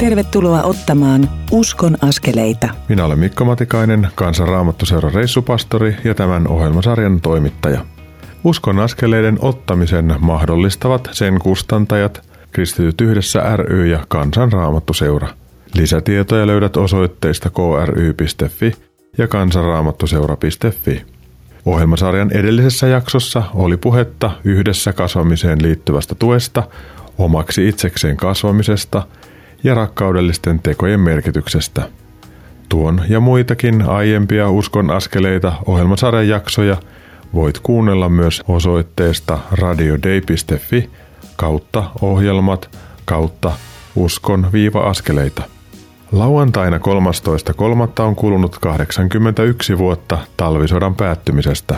Tervetuloa ottamaan Uskon askeleita. Minä olen Mikko Matikainen, Kansan Raamattuseuran reissupastori ja tämän ohjelmasarjan toimittaja. Uskon askeleiden ottamisen mahdollistavat sen kustantajat, Kristityt yhdessä ry ja Kansan Raamattuseura. Lisätietoja löydät osoitteista kry.fi ja kansanraamattuseura.fi. Ohjelmasarjan edellisessä jaksossa oli puhetta yhdessä kasvamiseen liittyvästä tuesta, omaksi itsekseen kasvamisesta ja rakkaudellisten tekojen merkityksestä. Tuon ja muitakin aiempia uskon askeleita ohjelmasarjan jaksoja voit kuunnella myös osoitteesta radiodei.fi kautta ohjelmat kautta uskon viiva-askeleita. Lauantaina 13.3. on kulunut 81 vuotta talvisodan päättymisestä.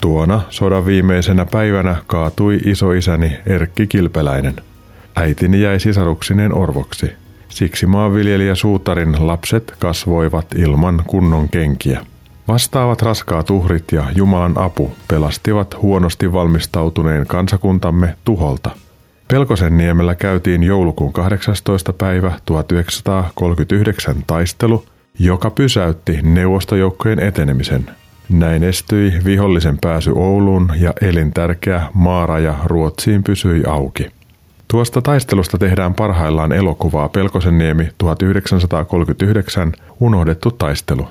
Tuona sodan viimeisenä päivänä kaatui isoisäni Erkki Kilpeläinen. Äitini jäi sisaruksineen orvoksi. Siksi maanviljelijä Suutarin lapset kasvoivat ilman kunnon kenkiä. Vastaavat raskaat uhrit ja Jumalan apu pelastivat huonosti valmistautuneen kansakuntamme tuholta – Pelkosen niemellä käytiin joulukuun 18. päivä 1939 taistelu, joka pysäytti neuvostojoukkojen etenemisen. Näin estyi vihollisen pääsy Ouluun ja elintärkeä maaraja Ruotsiin pysyi auki. Tuosta taistelusta tehdään parhaillaan elokuvaa Pelkosenniemi 1939 Unohdettu taistelu.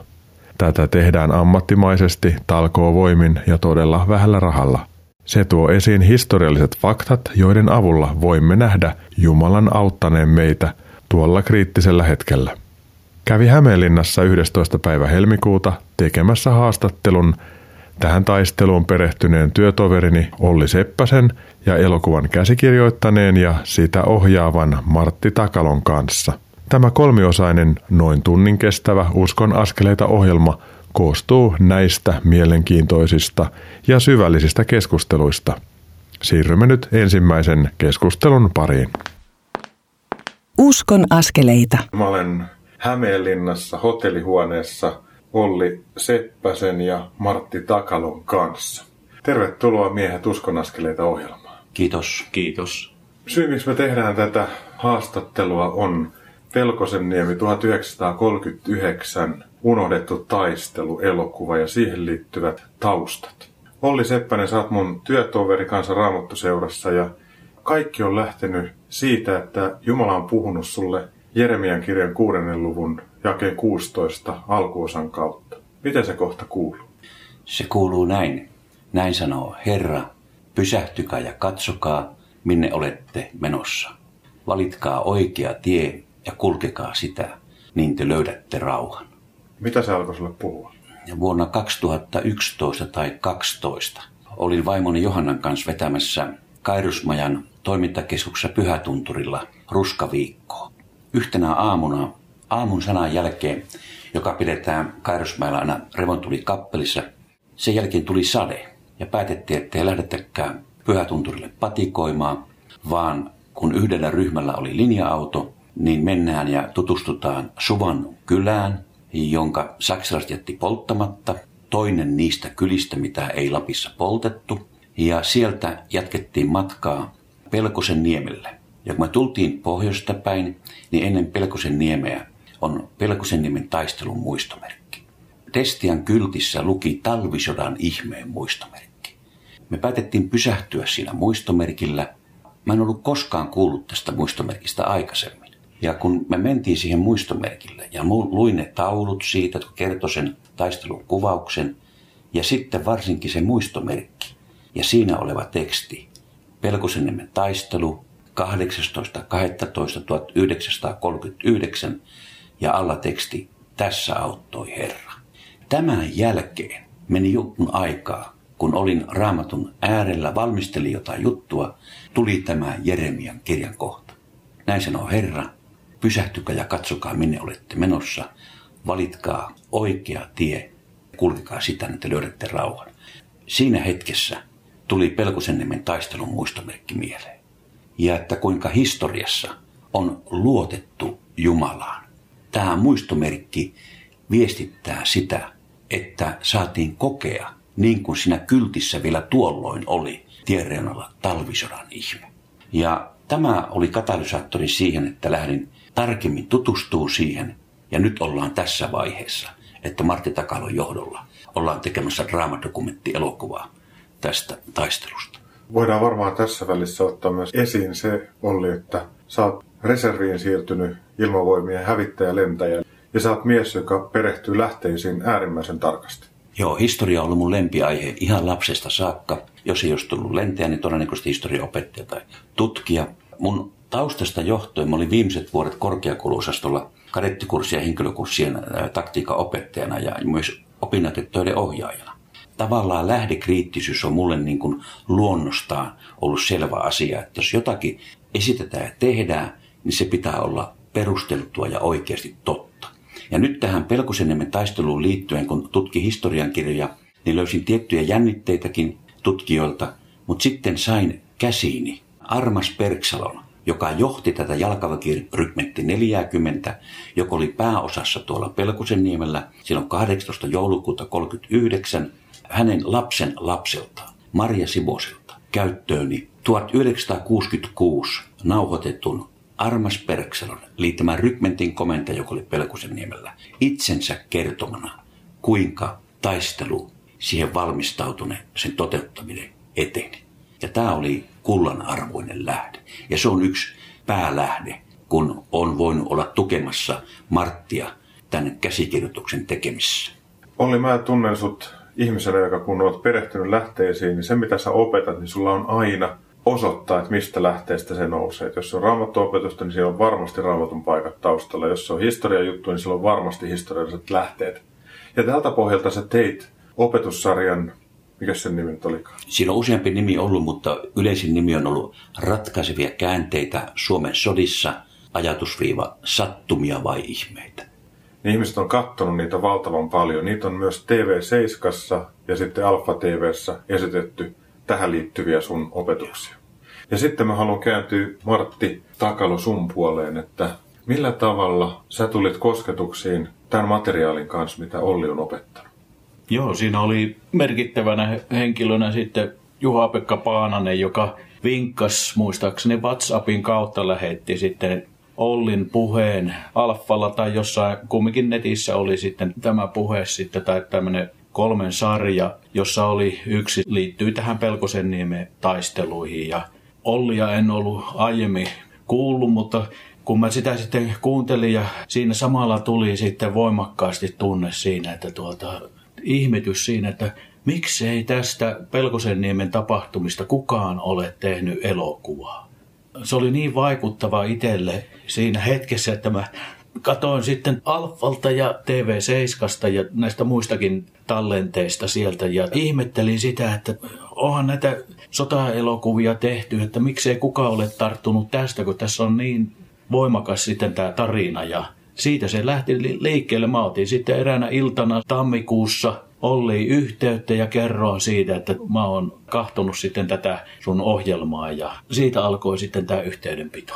Tätä tehdään ammattimaisesti, talkoo voimin ja todella vähällä rahalla. Se tuo esiin historialliset faktat, joiden avulla voimme nähdä Jumalan auttaneen meitä tuolla kriittisellä hetkellä. Kävi Hämeenlinnassa 11. päivä helmikuuta tekemässä haastattelun tähän taisteluun perehtyneen työtoverini Olli Seppäsen ja elokuvan käsikirjoittaneen ja sitä ohjaavan Martti Takalon kanssa. Tämä kolmiosainen, noin tunnin kestävä Uskon askeleita ohjelma koostuu näistä mielenkiintoisista ja syvällisistä keskusteluista. Siirrymme nyt ensimmäisen keskustelun pariin. Uskon askeleita. Mä olen Hämeenlinnassa hotellihuoneessa Olli Seppäsen ja Martti Takalon kanssa. Tervetuloa miehet Uskon askeleita ohjelmaan. Kiitos. Kiitos. Syy, miksi me tehdään tätä haastattelua on Pelkosenniemi 1939 Unohdettu taistelu elokuva ja siihen liittyvät taustat. Olli Seppänen, sä oot mun työtoveri kanssa Raamattuseurassa ja kaikki on lähtenyt siitä, että Jumala on puhunut sulle Jeremian kirjan kuudennen luvun jakeen 16 alkuosan kautta. Miten se kohta kuuluu? Se kuuluu näin. Näin sanoo Herra, pysähtykää ja katsokaa, minne olette menossa. Valitkaa oikea tie ja kulkekaa sitä, niin te löydätte rauhan. Mitä se alkoi sulle puhua? Ja vuonna 2011 tai 2012 olin vaimoni Johannan kanssa vetämässä Kairusmajan toimintakeskuksessa Pyhätunturilla ruskaviikkoa. Yhtenä aamuna, aamun sanan jälkeen, joka pidetään Kairusmailla aina revontuli kappelissa, sen jälkeen tuli sade ja päätettiin, että ei lähdettäkään Pyhätunturille patikoimaan, vaan kun yhdellä ryhmällä oli linja-auto, niin mennään ja tutustutaan Suvan kylään, jonka saksalaiset jätti polttamatta. Toinen niistä kylistä, mitä ei Lapissa poltettu. Ja sieltä jatkettiin matkaa Pelkosen niemelle. Ja kun me tultiin pohjoista päin, niin ennen Pelkosen niemeä on Pelkosen niemen taistelun muistomerkki. Destian kyltissä luki talvisodan ihmeen muistomerkki. Me päätettiin pysähtyä siinä muistomerkillä. Mä en ollut koskaan kuullut tästä muistomerkistä aikaisemmin. Ja kun me mentiin siihen muistomerkille ja luin ne taulut siitä, kun kertoi sen taistelun kuvauksen ja sitten varsinkin se muistomerkki ja siinä oleva teksti, Pelkosenniemen taistelu 18.12.1939 ja alla teksti Tässä auttoi Herra. Tämän jälkeen meni jonkun aikaa, kun olin raamatun äärellä, valmistelin jotain juttua, tuli tämä Jeremian kirjan kohta. Näin sanoo Herra, Pysähtykää ja katsokaa, minne olette menossa. Valitkaa oikea tie. Kulkekaa sitä, että löydätte rauhan. Siinä hetkessä tuli Pelkosenniemen taistelun muistomerkki mieleen. Ja että kuinka historiassa on luotettu Jumalaan. Tämä muistomerkki viestittää sitä, että saatiin kokea, niin kuin siinä kyltissä vielä tuolloin oli, tienreunalla talvisodan ihme. Ja tämä oli katalysaattori siihen, että lähdin tarkemmin tutustuu siihen. Ja nyt ollaan tässä vaiheessa, että Martti Takalon johdolla ollaan tekemässä draamadokumentti-elokuvaa tästä taistelusta. Voidaan varmaan tässä välissä ottaa myös esiin se, Olli, että sä oot reserviin siirtynyt ilmavoimien hävittäjä-lentäjä ja sä oot mies, joka perehtyy lähteisiin äärimmäisen tarkasti. Joo, historia on ollut mun lempiaihe ihan lapsesta saakka. Jos ei olisi tullut lentäjä, niin todennäköisesti historiaopettaja tai tutkija. Mun taustasta johtuen, mä olin viimeiset vuodet korkeakouluosastolla kadettikurssien ja henkilökurssien taktiikan opettajana ja myös opinnäytetöiden ohjaajana. Tavallaan lähdekriittisyys on mulle niin kuin luonnostaan ollut selvä asia, että jos jotakin esitetään ja tehdään, niin se pitää olla perusteltua ja oikeasti totta. Ja nyt tähän Pelkosenniemen taisteluun liittyen, kun tutki historiankirjoja, niin löysin tiettyjä jännitteitäkin tutkijoilta, mutta sitten sain käsiini Armas Perksalon, joka johti tätä jalkaväkirykmentti 40, joka oli pääosassa tuolla Pelkosenniemellä silloin 18. joulukuuta 39, hänen lapsen lapseltaan, Maria Sibosilta, käyttööni 1966 nauhoitetun Armas Perkselon liittämän rykmentin komentaja, joka oli Pelkosen niemellä, itsensä kertomana, kuinka taistelu siihen valmistautuneen, sen toteuttaminen eteni. Ja tämä oli kullan arvoinen lähde. Ja se on yksi päälähde, kun on voinut olla tukemassa Marttia tänne käsikirjoituksen tekemisessä. Olli, mä tunnen sut ihmisenä, joka kun olet perehtynyt lähteisiin, niin se mitä sä opetat, niin sulla on aina osoittaa, että mistä lähteestä se nousee. Et jos se on raamattuopetusta, niin siellä on varmasti raamatun paikat taustalla. Jos se on historiajuttu, niin siellä on varmasti historialliset lähteet. Ja tältä pohjalta sä teit opetussarjan, mikä sen nimi nyt olikaan? Siinä on useampi nimi ollut, mutta yleisin nimi on ollut Ratkaisevia käänteitä Suomen sodissa, ajatusviiva Sattumia vai ihmeitä. Niin ihmiset on katsonut niitä valtavan paljon. Niitä on myös TV7 ja sitten Alfa TVssä esitetty tähän liittyviä sun opetuksia. Ja sitten mä haluan kääntyä Martti Takalo sun puoleen, että millä tavalla sä tulit kosketuksiin tämän materiaalin kanssa, mitä Olli on opettanut? Joo, siinä oli merkittävänä henkilönä sitten Juha-Pekka Paananen, joka vinkkas muistaakseni WhatsAppin kautta lähetti sitten Ollin puheen Alfalla tai jossain, kumminkin netissä oli sitten tämä puhe sitten tai tämmöinen kolmen sarja, jossa oli yksi liittyy tähän Pelkosen niemen taisteluihin ja Ollia en ollut aiemmin kuullut, mutta kun mä sitä sitten kuuntelin ja siinä samalla tuli sitten voimakkaasti tunne siinä, että tuota, ihmetys siinä, että miksei tästä Pelkosen niemen tapahtumista kukaan ole tehnyt elokuvaa. Se oli niin vaikuttava itselle siinä hetkessä, että mä katoin sitten Alfalta ja TV7 ja näistä muistakin tallenteista sieltä ja ihmettelin sitä, että onhan näitä sotaelokuvia tehty, että miksei kukaan ole tarttunut tästä, kun tässä on niin voimakas sitten tämä tarina ja siitä se lähti liikkeelle. Mä otin sitten eräänä iltana tammikuussa Olli yhteyttä ja kerroin siitä, että mä oon kahtonut sitten tätä sun ohjelmaa ja siitä alkoi sitten tämä yhteydenpito.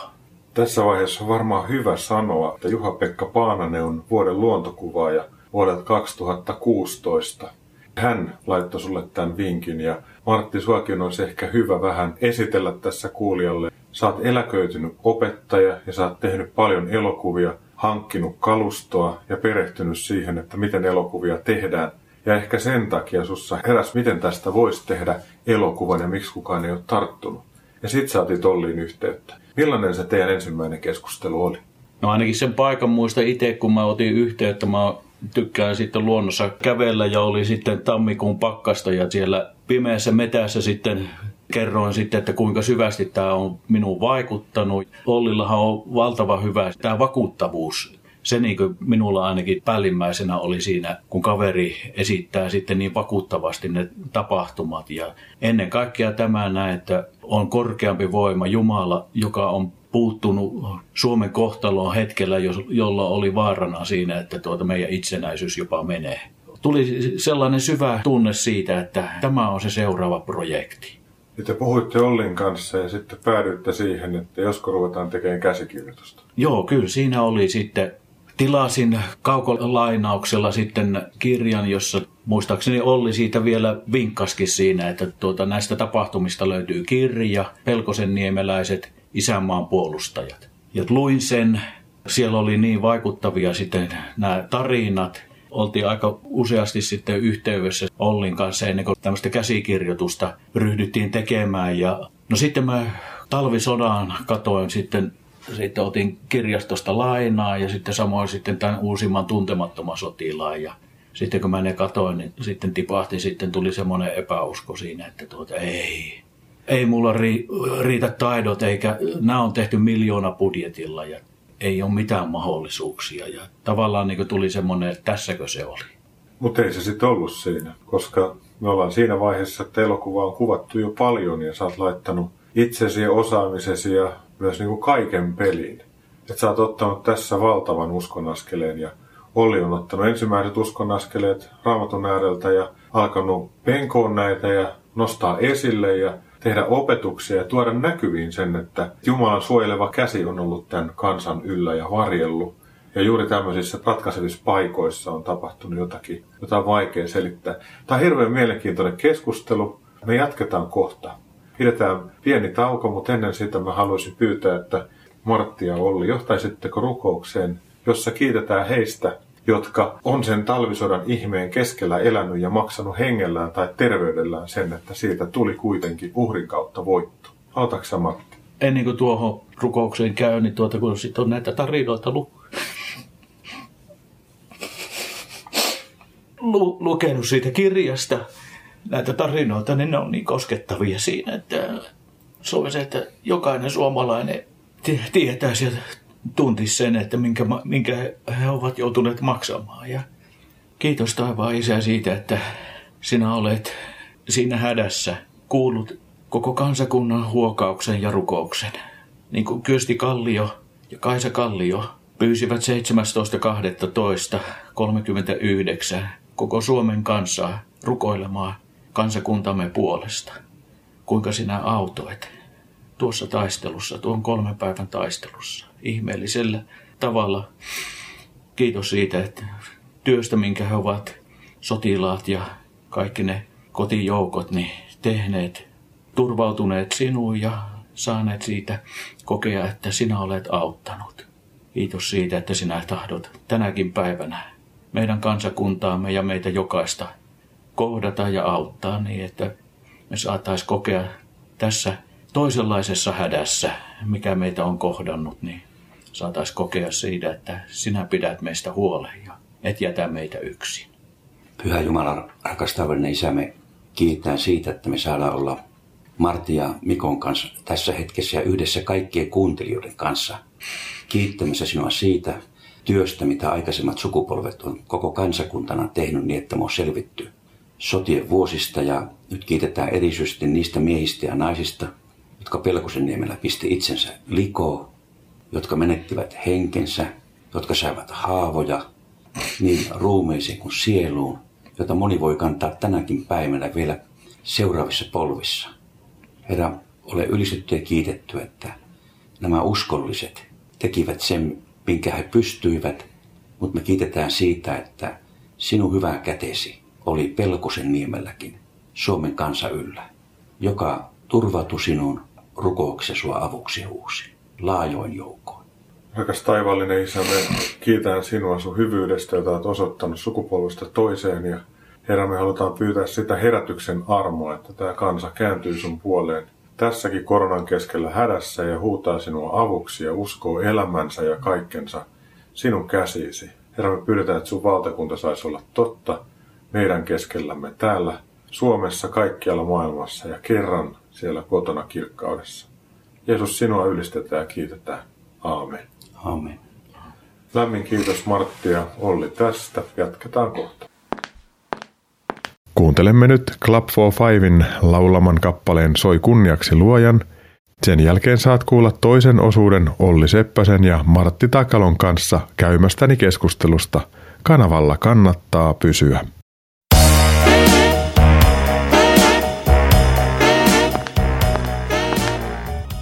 Tässä vaiheessa on varmaan hyvä sanoa, että Juha-Pekka Paananen on vuoden luontokuvaaja vuodelta 2016. Hän laittoi sulle tämän vinkin ja Martti, suakin olisi ehkä hyvä vähän esitellä tässä kuulijalle. Sä oot eläköitynyt opettaja ja sä oot tehnyt paljon elokuvia, hankkinut kalustoa ja perehtynyt siihen, että miten elokuvia tehdään. Ja ehkä sen takia sussa heräs, miten tästä voisi tehdä elokuvan ja miksi kukaan ei ole tarttunut. Ja sit sä otit Olliin yhteyttä. Millainen se teidän ensimmäinen keskustelu oli? No ainakin sen paikan muista itse, kun mä otin yhteyttä. Mä tykkään sitten luonnossa kävellä ja oli sitten tammikuun pakkasta ja siellä pimeässä metässä sitten kerroin sitten, että kuinka syvästi tämä on minuun vaikuttanut. Ollillahan on valtava hyvä tämä vakuuttavuus. Se niin kuin minulla ainakin päällimmäisenä oli siinä, kun kaveri esittää sitten niin vakuuttavasti ne tapahtumat. Ja ennen kaikkea tämä näin, että on korkeampi voima Jumala, joka on puuttunut Suomen kohtaloon hetkellä, jolla oli vaarana siinä, että tuota meidän itsenäisyys jopa menee. Tuli sellainen syvä tunne siitä, että tämä on se seuraava projekti. Ja te puhuitte Ollin kanssa ja sitten päädyitte siihen, että josko ruvetaan tekemään käsikirjoitusta. Joo, kyllä siinä oli sitten tilasin kaukolainauksella sitten kirjan, jossa muistaakseni Olli siitä vielä vinkkaskin siinä, että tuota, näistä tapahtumista löytyy kirja, Pelkosen niemeläiset isänmaan puolustajat. Ja luin sen siellä oli niin vaikuttavia sitten nämä tarinat. Oltiin aika useasti sitten yhteydessä Ollin kanssa ennen kuin tämmöistä käsikirjoitusta ryhdyttiin tekemään. Ja, no sitten mä talvisodan katoin sitten sitten otin kirjastosta lainaa ja sitten samoin sitten tämän uusimman tuntemattoman sotilaan. Ja sitten kun mä ne katoin, niin sitten tipahti, sitten tuli semmoinen epäusko siinä, että tuota, ei, ei mulla ri, riitä taidot, eikä nämä on tehty miljoona budjetilla ja ei ole mitään mahdollisuuksia. Ja tavallaan niin tuli semmoinen, että tässäkö se oli. Mutta ei se sitten ollut siinä, koska me ollaan siinä vaiheessa, että elokuva on kuvattu jo paljon ja sä oot laittanut itsesi ja osaamisesi ja myös niin kuin kaiken peliin. Että sä oot ottanut tässä valtavan uskonaskeleen ja Olli on ottanut ensimmäiset uskonaskeleet raamatun ääreltä ja alkanut penkoon näitä ja nostaa esille ja tehdä opetuksia ja tuoda näkyviin sen, että Jumalan suojeleva käsi on ollut tämän kansan yllä ja varjellut. Ja juuri tämmöisissä ratkaisevissa paikoissa on tapahtunut jotakin, jota on vaikea selittää. Tämä on hirveän mielenkiintoinen keskustelu. Me jatketaan kohta. Pidetään pieni tauko, mutta ennen sitä mä haluaisin pyytää, että Martti ja Olli, johtaisitteko rukoukseen, jossa kiitetään heistä, jotka on sen talvisodan ihmeen keskellä elänyt ja maksanut hengellään tai terveydellään sen, että siitä tuli kuitenkin uhrin kautta voitto. Aloitatko Matti? Ennen kuin tuohon rukoukseen käy, niin tuota, kun sitten on näitä tarinoita lu- lu- lukenut siitä kirjasta, näitä tarinoita, niin ne on niin koskettavia siinä, että se on se, että jokainen suomalainen tietäisi ja tuntisi sen, että minkä, minkä he ovat joutuneet maksamaan. Ja kiitos taivaan isä siitä, että sinä olet siinä hädässä kuullut koko kansakunnan huokauksen ja rukouksen. Niin kuin Kyösti Kallio ja Kaisa Kallio pyysivät 17.12.39 koko Suomen kansaa rukoilemaan kansakuntamme puolesta. Kuinka sinä autoit tuossa taistelussa, tuon kolmen päivän taistelussa, ihmeellisellä tavalla. Kiitos siitä, että työstä, minkä he ovat sotilaat ja kaikki ne kotijoukot niin tehneet, turvautuneet sinuun ja saaneet siitä kokea, että sinä olet auttanut. Kiitos siitä, että sinä tahdot tänäkin päivänä meidän kansakuntaamme ja meitä jokaista kohdata ja auttaa niin, että me saataisiin kokea tässä toisenlaisessa hädässä, mikä meitä on kohdannut, niin saataisiin kokea siitä, että sinä pidät meistä huolen ja et jätä meitä yksin. Pyhä Jumala, rakas tavallinen isä, me kiittää siitä, että me saadaan olla Martti ja Mikon kanssa tässä hetkessä ja yhdessä kaikkien kuuntelijoiden kanssa kiittämässä sinua siitä työstä, mitä aikaisemmat sukupolvet on koko kansakuntana tehnyt niin, että me on selvitty sotien vuosista ja nyt kiitetään erityisesti niistä miehistä ja naisista, jotka Pelkosen niemellä pisti itsensä likoon, jotka menettivät henkensä, jotka saivat haavoja niin ruumiiseen kuin sieluun, jota moni voi kantaa tänäkin päivänä vielä seuraavissa polvissa. Herra, ole ylistetty ja kiitetty, että nämä uskolliset tekivät sen, minkä he pystyivät, mutta me kiitetään siitä, että sinun hyvä kätesi oli Pelkosen niemelläkin Suomen kansa yllä, joka turvatui sinun rukouksesi sua avuksi huusi, laajoin joukkoon. Rakas taivallinen isä, me kiitän sinua sun hyvyydestä, jota olet osoittanut sukupolvesta toiseen. Ja Herra, me halutaan pyytää sitä herätyksen armoa, että tämä kansa kääntyy sun puoleen tässäkin koronan keskellä hädässä ja huutaa sinua avuksi ja uskoo elämänsä ja kaikkensa sinun käsisi. Herra, me pyydetään, että sun valtakunta saisi olla totta meidän keskellämme täällä Suomessa, kaikkialla maailmassa ja kerran siellä kotona kirkkaudessa. Jeesus, sinua ylistetään ja kiitetään. Aamen. Aamen. Lämmin kiitos Martti ja Olli tästä. Jatketaan kohta. Kuuntelemme nyt Club for Fivein laulaman kappaleen Soi kunniaksi luojan. Sen jälkeen saat kuulla toisen osuuden Olli Seppäsen ja Martti Takalon kanssa käymästäni keskustelusta. Kanavalla kannattaa pysyä.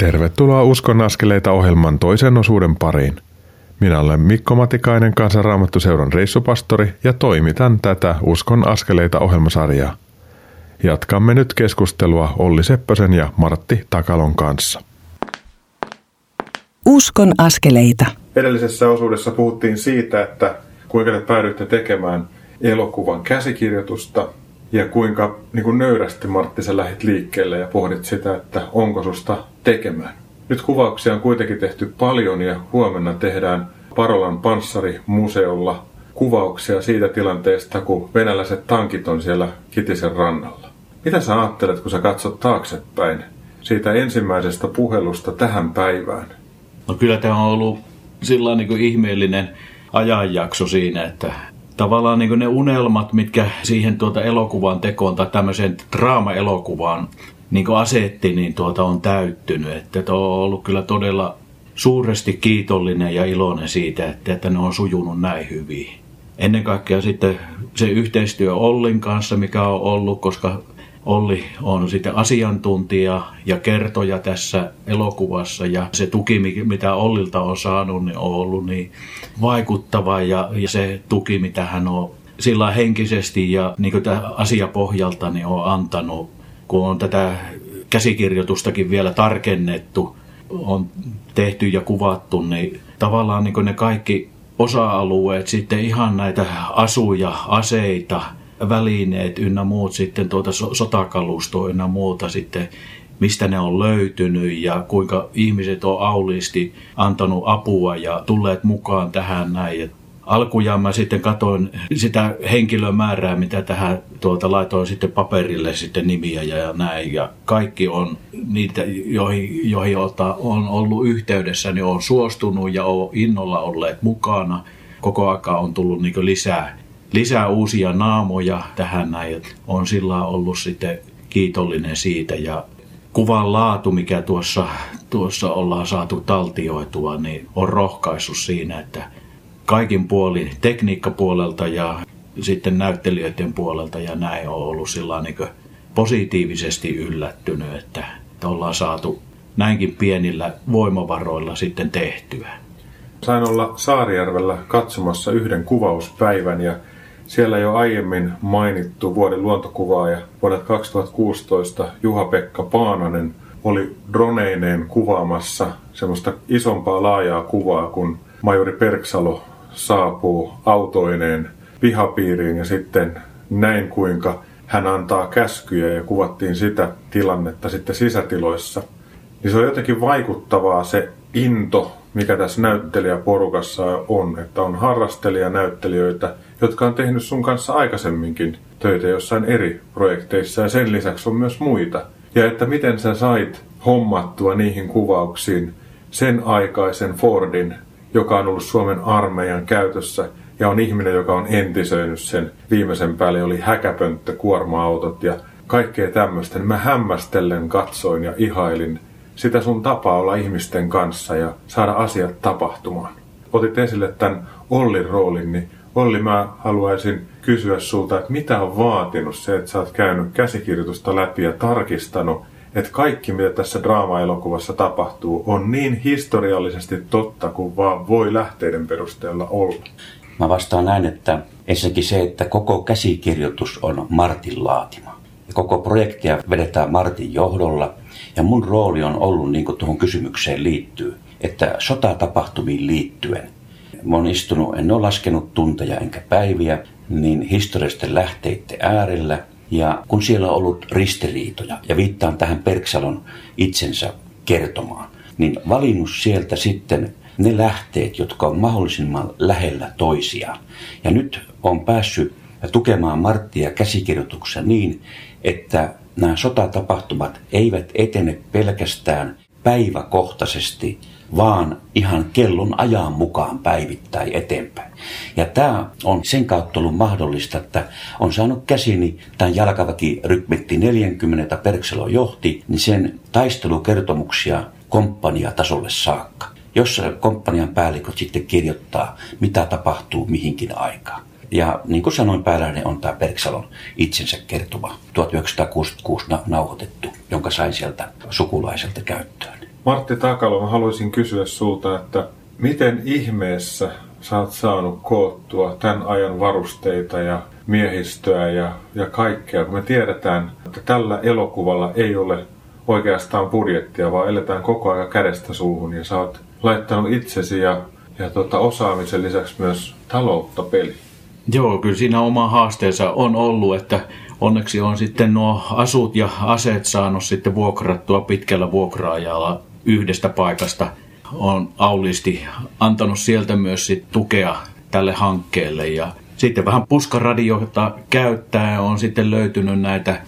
Tervetuloa Uskon askeleita ohjelman toisen osuuden pariin. Minä olen Mikko Matikainen, Kansanraamattuseuran reissupastori ja toimitan tätä Uskon askeleita ohjelmasarjaa. Jatkamme nyt keskustelua Olli Seppäsen ja Martti Takalon kanssa. Uskon askeleita. Edellisessä osuudessa puhuttiin siitä, että kuinka te päädyitte tekemään elokuvan käsikirjoitusta ja kuinka niin kuin nöyrästi Martti sä lähit liikkeelle ja pohdit sitä, että onko susta tekemään. Nyt kuvauksia on kuitenkin tehty paljon ja huomenna tehdään Parolan panssarimuseolla kuvauksia siitä tilanteesta, kun venäläiset tankit on siellä Kitisen rannalla. Mitä sä ajattelet, kun sä katsot taaksepäin siitä ensimmäisestä puhelusta tähän päivään? No kyllä tämä on ollut sillä niin ihmeellinen ajanjakso siinä, että tavallaan niin ne unelmat, mitkä siihen tuota elokuvan tekoon tai tämmöiseen draama-elokuvaan niin asetti, niin tuota on täyttynyt. Että on ollut kyllä todella suuresti kiitollinen ja iloinen siitä, että, että ne on sujunut näin hyvin. Ennen kaikkea sitten se yhteistyö Ollin kanssa, mikä on ollut, koska Olli on sitten asiantuntija ja kertoja tässä elokuvassa ja se tuki, mitä Ollilta on saanut, niin on ollut niin vaikuttava ja, ja se tuki, mitä hän on sillä henkisesti ja niin kuin asiapohjalta niin on antanut, kun on tätä käsikirjoitustakin vielä tarkennettu, on tehty ja kuvattu, niin tavallaan niin ne kaikki osa-alueet, sitten ihan näitä asuja, aseita, välineet ynnä muut sitten tuota sotakalustoa ynnä muuta sitten mistä ne on löytynyt ja kuinka ihmiset on auliisti antanut apua ja tulleet mukaan tähän näin. Alkujaan mä sitten katoin sitä henkilömäärää, mitä tähän tuota laitoin sitten paperille sitten nimiä ja näin. Ja kaikki on niitä, joihin, joihin on ollut yhteydessä, niin on suostunut ja on innolla olleet mukana. Koko aika on tullut niin lisää lisää uusia naamoja tähän näin. On sillä ollut sitten kiitollinen siitä ja kuvan laatu, mikä tuossa, tuossa ollaan saatu taltioitua, niin on rohkaissut siinä, että kaikin puolin tekniikkapuolelta ja sitten näyttelijöiden puolelta ja näin on ollut sillä niin positiivisesti yllättynyt, että, että ollaan saatu näinkin pienillä voimavaroilla sitten tehtyä. Sain olla Saarijärvellä katsomassa yhden kuvauspäivän ja siellä jo aiemmin mainittu vuoden luontokuvaaja vuodelta 2016 Juha-Pekka Paananen oli droneineen kuvaamassa semmoista isompaa laajaa kuvaa, kun majori Perksalo saapuu autoineen pihapiiriin ja sitten näin kuinka hän antaa käskyjä ja kuvattiin sitä tilannetta sitten sisätiloissa. Niin se on jotenkin vaikuttavaa se into, mikä tässä näyttelijäporukassa on, että on harrastelijanäyttelijöitä, jotka on tehnyt sun kanssa aikaisemminkin töitä jossain eri projekteissa ja sen lisäksi on myös muita. Ja että miten sä sait hommattua niihin kuvauksiin sen aikaisen Fordin, joka on ollut Suomen armeijan käytössä ja on ihminen, joka on entisöinyt sen. Viimeisen päälle oli häkäpönttö, kuorma-autot ja kaikkea tämmöistä. Niin mä hämmästellen katsoin ja ihailin sitä sun tapaa olla ihmisten kanssa ja saada asiat tapahtumaan. Otit esille tämän Ollin roolin, niin Olli, mä haluaisin kysyä sulta, että mitä on vaatinut se, että sä oot käynyt käsikirjoitusta läpi ja tarkistanut, että kaikki, mitä tässä draama-elokuvassa tapahtuu, on niin historiallisesti totta kuin vaan voi lähteiden perusteella olla? Mä vastaan näin, että ensinnäkin se, että koko käsikirjoitus on Martin laatima. Ja koko projektia vedetään Martin johdolla. Ja mun rooli on ollut, niin kuin tuohon kysymykseen liittyy, että sotatapahtumiin liittyen – mä oon istunut, en ole laskenut tunteja enkä päiviä, niin historiallisten lähteiden äärellä. Ja kun siellä on ollut ristiriitoja, ja viittaan tähän Perksalon itsensä kertomaan, niin valinnut sieltä sitten ne lähteet, jotka on mahdollisimman lähellä toisiaan. Ja nyt on päässyt tukemaan Marttia käsikirjoituksessa niin, että nämä sotatapahtumat eivät etene pelkästään päiväkohtaisesti, vaan ihan kellon ajan mukaan päivittäin eteenpäin. Ja tämä on sen kautta ollut mahdollista, että on saanut käsini tämän jalkaväki rykmitti 40 Perkselo johti, niin sen taistelukertomuksia komppania tasolle saakka. jossa komppanian päälliköt sitten kirjoittaa, mitä tapahtuu mihinkin aikaan. Ja niin kuin sanoin, pääläinen on tämä Perksalon itsensä kertoma 1966 nauhoitettu, jonka sain sieltä sukulaiselta käyttöön. Martti Takalo, mä haluaisin kysyä sulta, että miten ihmeessä sä oot saanut koottua tämän ajan varusteita ja miehistöä ja, ja kaikkea, kun me tiedetään, että tällä elokuvalla ei ole oikeastaan budjettia, vaan eletään koko ajan kädestä suuhun ja sä oot laittanut itsesi ja, ja tota osaamisen lisäksi myös taloutta peli. Joo, kyllä siinä oma haasteensa on ollut, että onneksi on sitten nuo asut ja aseet saanut sitten vuokrattua pitkällä vuokraajalla yhdestä paikasta. On aulisti antanut sieltä myös sit tukea tälle hankkeelle ja sitten vähän puskaradiota käyttää on sitten löytynyt näitä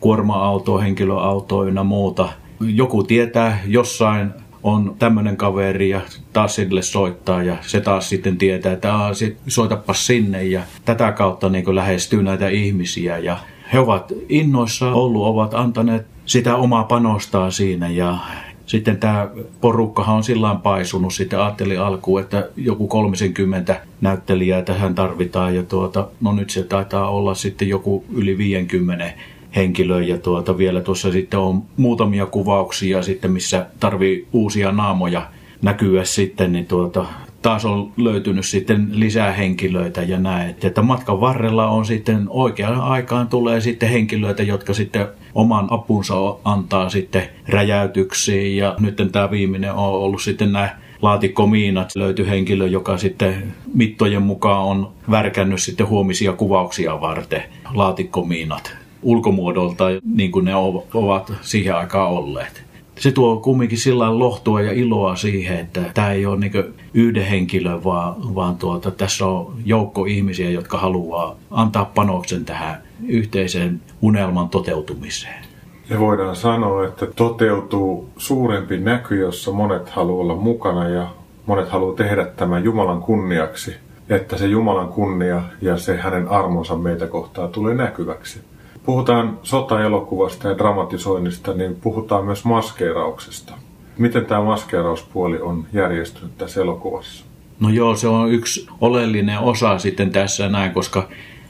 kuorma-autoa, henkilöautoa muuta. Joku tietää jossain on tämmöinen kaveri ja taas sille soittaa ja se taas sitten tietää, että sit soitapa sinne ja tätä kautta niin lähestyy näitä ihmisiä ja he ovat innoissa ollut, ovat antaneet sitä omaa panostaa siinä ja sitten tämä porukkahan on sillä paisunut. Sitten ajattelin alkuun, että joku 30 näyttelijää tähän tarvitaan ja tuota, no nyt se taitaa olla sitten joku yli 50 henkilöä ja tuota, vielä tuossa sitten on muutamia kuvauksia sitten, missä tarvii uusia naamoja näkyä sitten, niin tuota, taas on löytynyt sitten lisää henkilöitä ja näin. Että matkan varrella on sitten oikeaan aikaan tulee sitten henkilöitä, jotka sitten oman apunsa antaa sitten räjäytyksiin ja nyt tämä viimeinen on ollut sitten nämä laatikkomiinat. Löytyi henkilö, joka sitten mittojen mukaan on värkännyt sitten huomisia kuvauksia varten laatikkomiinat ulkomuodolta niin kuin ne ovat siihen aikaan olleet. Se tuo kumminkin sillä lohtua ja iloa siihen, että tämä ei ole niin yhden henkilön, vaan, vaan tuota, tässä on joukko ihmisiä, jotka haluaa antaa panoksen tähän yhteiseen unelman toteutumiseen. Ja voidaan sanoa, että toteutuu suurempi näky, jossa monet haluaa olla mukana ja monet haluaa tehdä tämän Jumalan kunniaksi, että se Jumalan kunnia ja se hänen armonsa meitä kohtaa tulee näkyväksi puhutaan sotaelokuvasta ja dramatisoinnista, niin puhutaan myös maskeerauksesta. Miten tämä maskeerauspuoli on järjestynyt tässä elokuvassa? No joo, se on yksi oleellinen osa sitten tässä näin, koska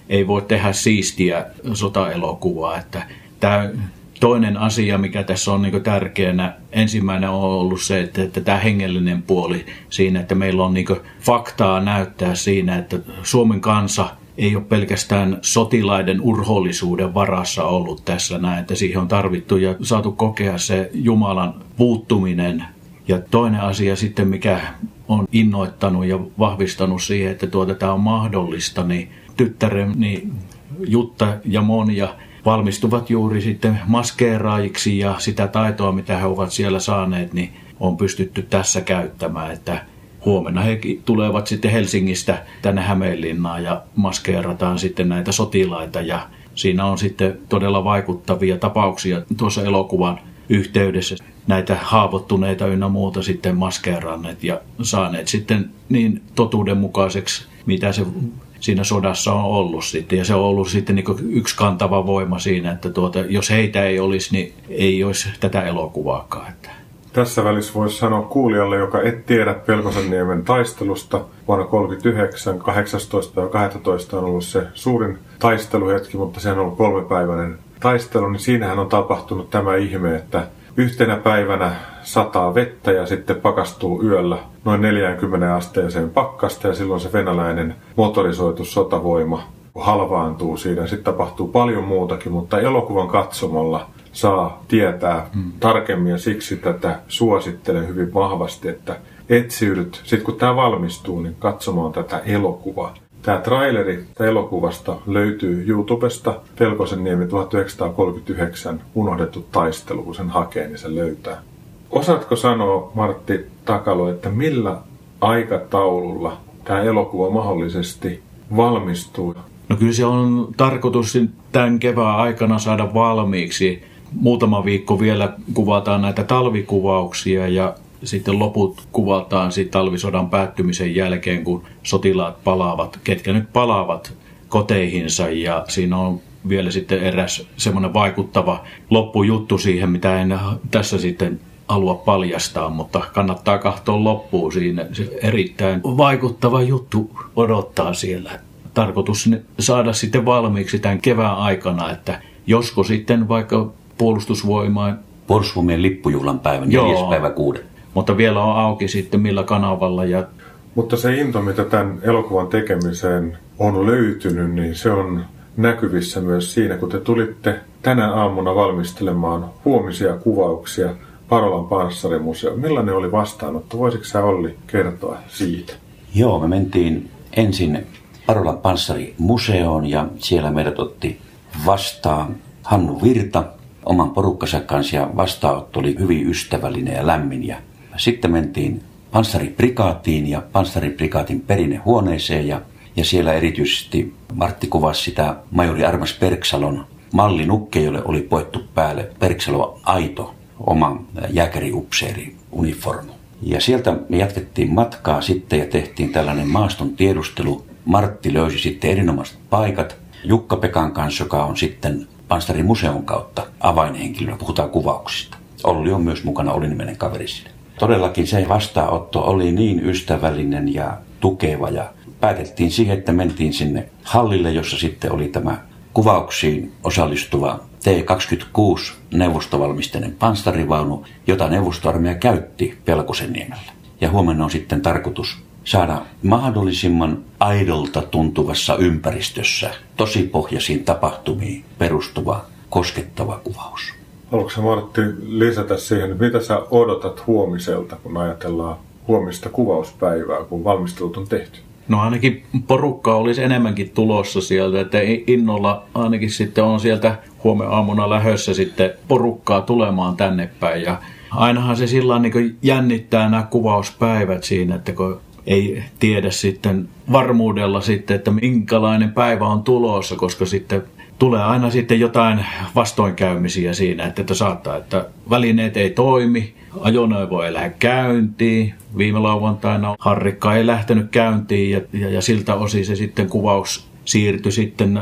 ei voi tehdä siistiä sotaelokuvaa. Että tämä toinen asia, mikä tässä on niin tärkeänä, ensimmäinen on ollut se, että, että tämä hengellinen puoli siinä, että meillä on niin faktaa näyttää siinä, että Suomen kansa – ei ole pelkästään sotilaiden urhollisuuden varassa ollut tässä näin, että siihen on tarvittu ja saatu kokea se Jumalan puuttuminen. Ja toinen asia sitten, mikä on innoittanut ja vahvistanut siihen, että tuota tämä on mahdollista, niin tyttäreni Jutta ja Monia valmistuvat juuri sitten maskeeraajiksi ja sitä taitoa, mitä he ovat siellä saaneet, niin on pystytty tässä käyttämään, että huomenna he tulevat sitten Helsingistä tänne Hämeenlinnaan ja maskeerataan sitten näitä sotilaita ja siinä on sitten todella vaikuttavia tapauksia tuossa elokuvan yhteydessä näitä haavoittuneita ynnä muuta sitten maskeeranneet ja saaneet sitten niin totuudenmukaiseksi, mitä se siinä sodassa on ollut sitten. Ja se on ollut sitten niin yksi kantava voima siinä, että tuota, jos heitä ei olisi, niin ei olisi tätä elokuvaakaan. Että tässä välissä voisi sanoa kuulijalle, joka et tiedä Pelkosenniemen taistelusta. Vuonna 1939, 18 ja 12 on ollut se suurin taisteluhetki, mutta se on ollut kolmepäiväinen taistelu, niin siinähän on tapahtunut tämä ihme, että yhtenä päivänä sataa vettä ja sitten pakastuu yöllä noin 40 asteeseen pakkasta. Ja silloin se venäläinen motorisoitu sotavoima halvaantuu siinä. Sitten tapahtuu paljon muutakin, mutta elokuvan katsomalla saa tietää mm. tarkemmin ja siksi tätä suosittelen hyvin vahvasti, että etsiydyt, sitten kun tämä valmistuu, niin katsomaan tätä elokuvaa. Tämä traileri elokuvasta löytyy YouTubesta. Pelkosen niemi 1939 unohdettu taistelu, kun sen hakee, niin se löytää. Osaatko sanoa, Martti Takalo, että millä aikataululla tämä elokuva mahdollisesti valmistuu? No kyllä se on tarkoitus tämän kevään aikana saada valmiiksi muutama viikko vielä kuvataan näitä talvikuvauksia ja sitten loput kuvataan sitten talvisodan päättymisen jälkeen, kun sotilaat palaavat, ketkä nyt palaavat koteihinsa ja siinä on vielä sitten eräs semmoinen vaikuttava loppujuttu siihen, mitä en tässä sitten halua paljastaa, mutta kannattaa katsoa loppuun siinä. Se erittäin vaikuttava juttu odottaa siellä. Tarkoitus saada sitten valmiiksi tämän kevään aikana, että josko sitten vaikka puolustusvoimaan... Puolustusvoimien lippujuhlan päivän, neljäs päivä kuuden. Mutta vielä on auki sitten millä kanavalla. Ja... Mutta se into, mitä tämän elokuvan tekemiseen on löytynyt, niin se on näkyvissä myös siinä, kun te tulitte tänä aamuna valmistelemaan huomisia kuvauksia Parolan panssarimuseo. Millainen oli vastaanotto? Voisitko sä Olli kertoa siitä? Joo, me mentiin ensin Parolan panssarimuseoon ja siellä meidät otti vastaan Hannu Virta oman porukkansa kanssa ja vastaanotto oli hyvin ystävällinen ja lämmin. Ja sitten mentiin panssariprikaatiin ja panssariprikaatin perinnehuoneeseen ja, ja siellä erityisesti Martti kuvasi sitä majori Armas Perksalon mallinukke, jolle oli poettu päälle Perksalo aito oma jääkäriupseeri uniformu. Ja sieltä me jatkettiin matkaa sitten ja tehtiin tällainen maaston tiedustelu. Martti löysi sitten erinomaiset paikat. Jukka Pekan kanssa, joka on sitten Panstarimuseon kautta avainhenkilönä, puhutaan kuvauksista. Olli on myös mukana, oli nimenen kaveri sinne. Todellakin se vastaanotto oli niin ystävällinen ja tukeva ja päätettiin siihen, että mentiin sinne hallille, jossa sitten oli tämä kuvauksiin osallistuva T-26 neuvostovalmisteinen panssarivaunu, jota neuvostoarmeija käytti Pelkosenniemellä. Ja huomenna on sitten tarkoitus saada mahdollisimman aidolta tuntuvassa ympäristössä tosipohjaisiin tapahtumiin perustuva koskettava kuvaus. Haluatko Martti lisätä siihen, mitä sä odotat huomiselta, kun ajatellaan huomista kuvauspäivää, kun valmistelut on tehty? No ainakin porukka olisi enemmänkin tulossa sieltä, että innolla ainakin sitten on sieltä huomeaamuna lähössä sitten porukkaa tulemaan tänne päin. Ja ainahan se sillä niin jännittää nämä kuvauspäivät siinä, että kun ei tiedä sitten varmuudella sitten, että minkälainen päivä on tulossa, koska sitten tulee aina sitten jotain vastoinkäymisiä siinä, että, että saattaa, että välineet ei toimi, ajoneuvo ei lähde käyntiin. Viime lauantaina Harrikka ei lähtenyt käyntiin ja, ja, ja siltä osin se sitten kuvaus siirtyi sitten,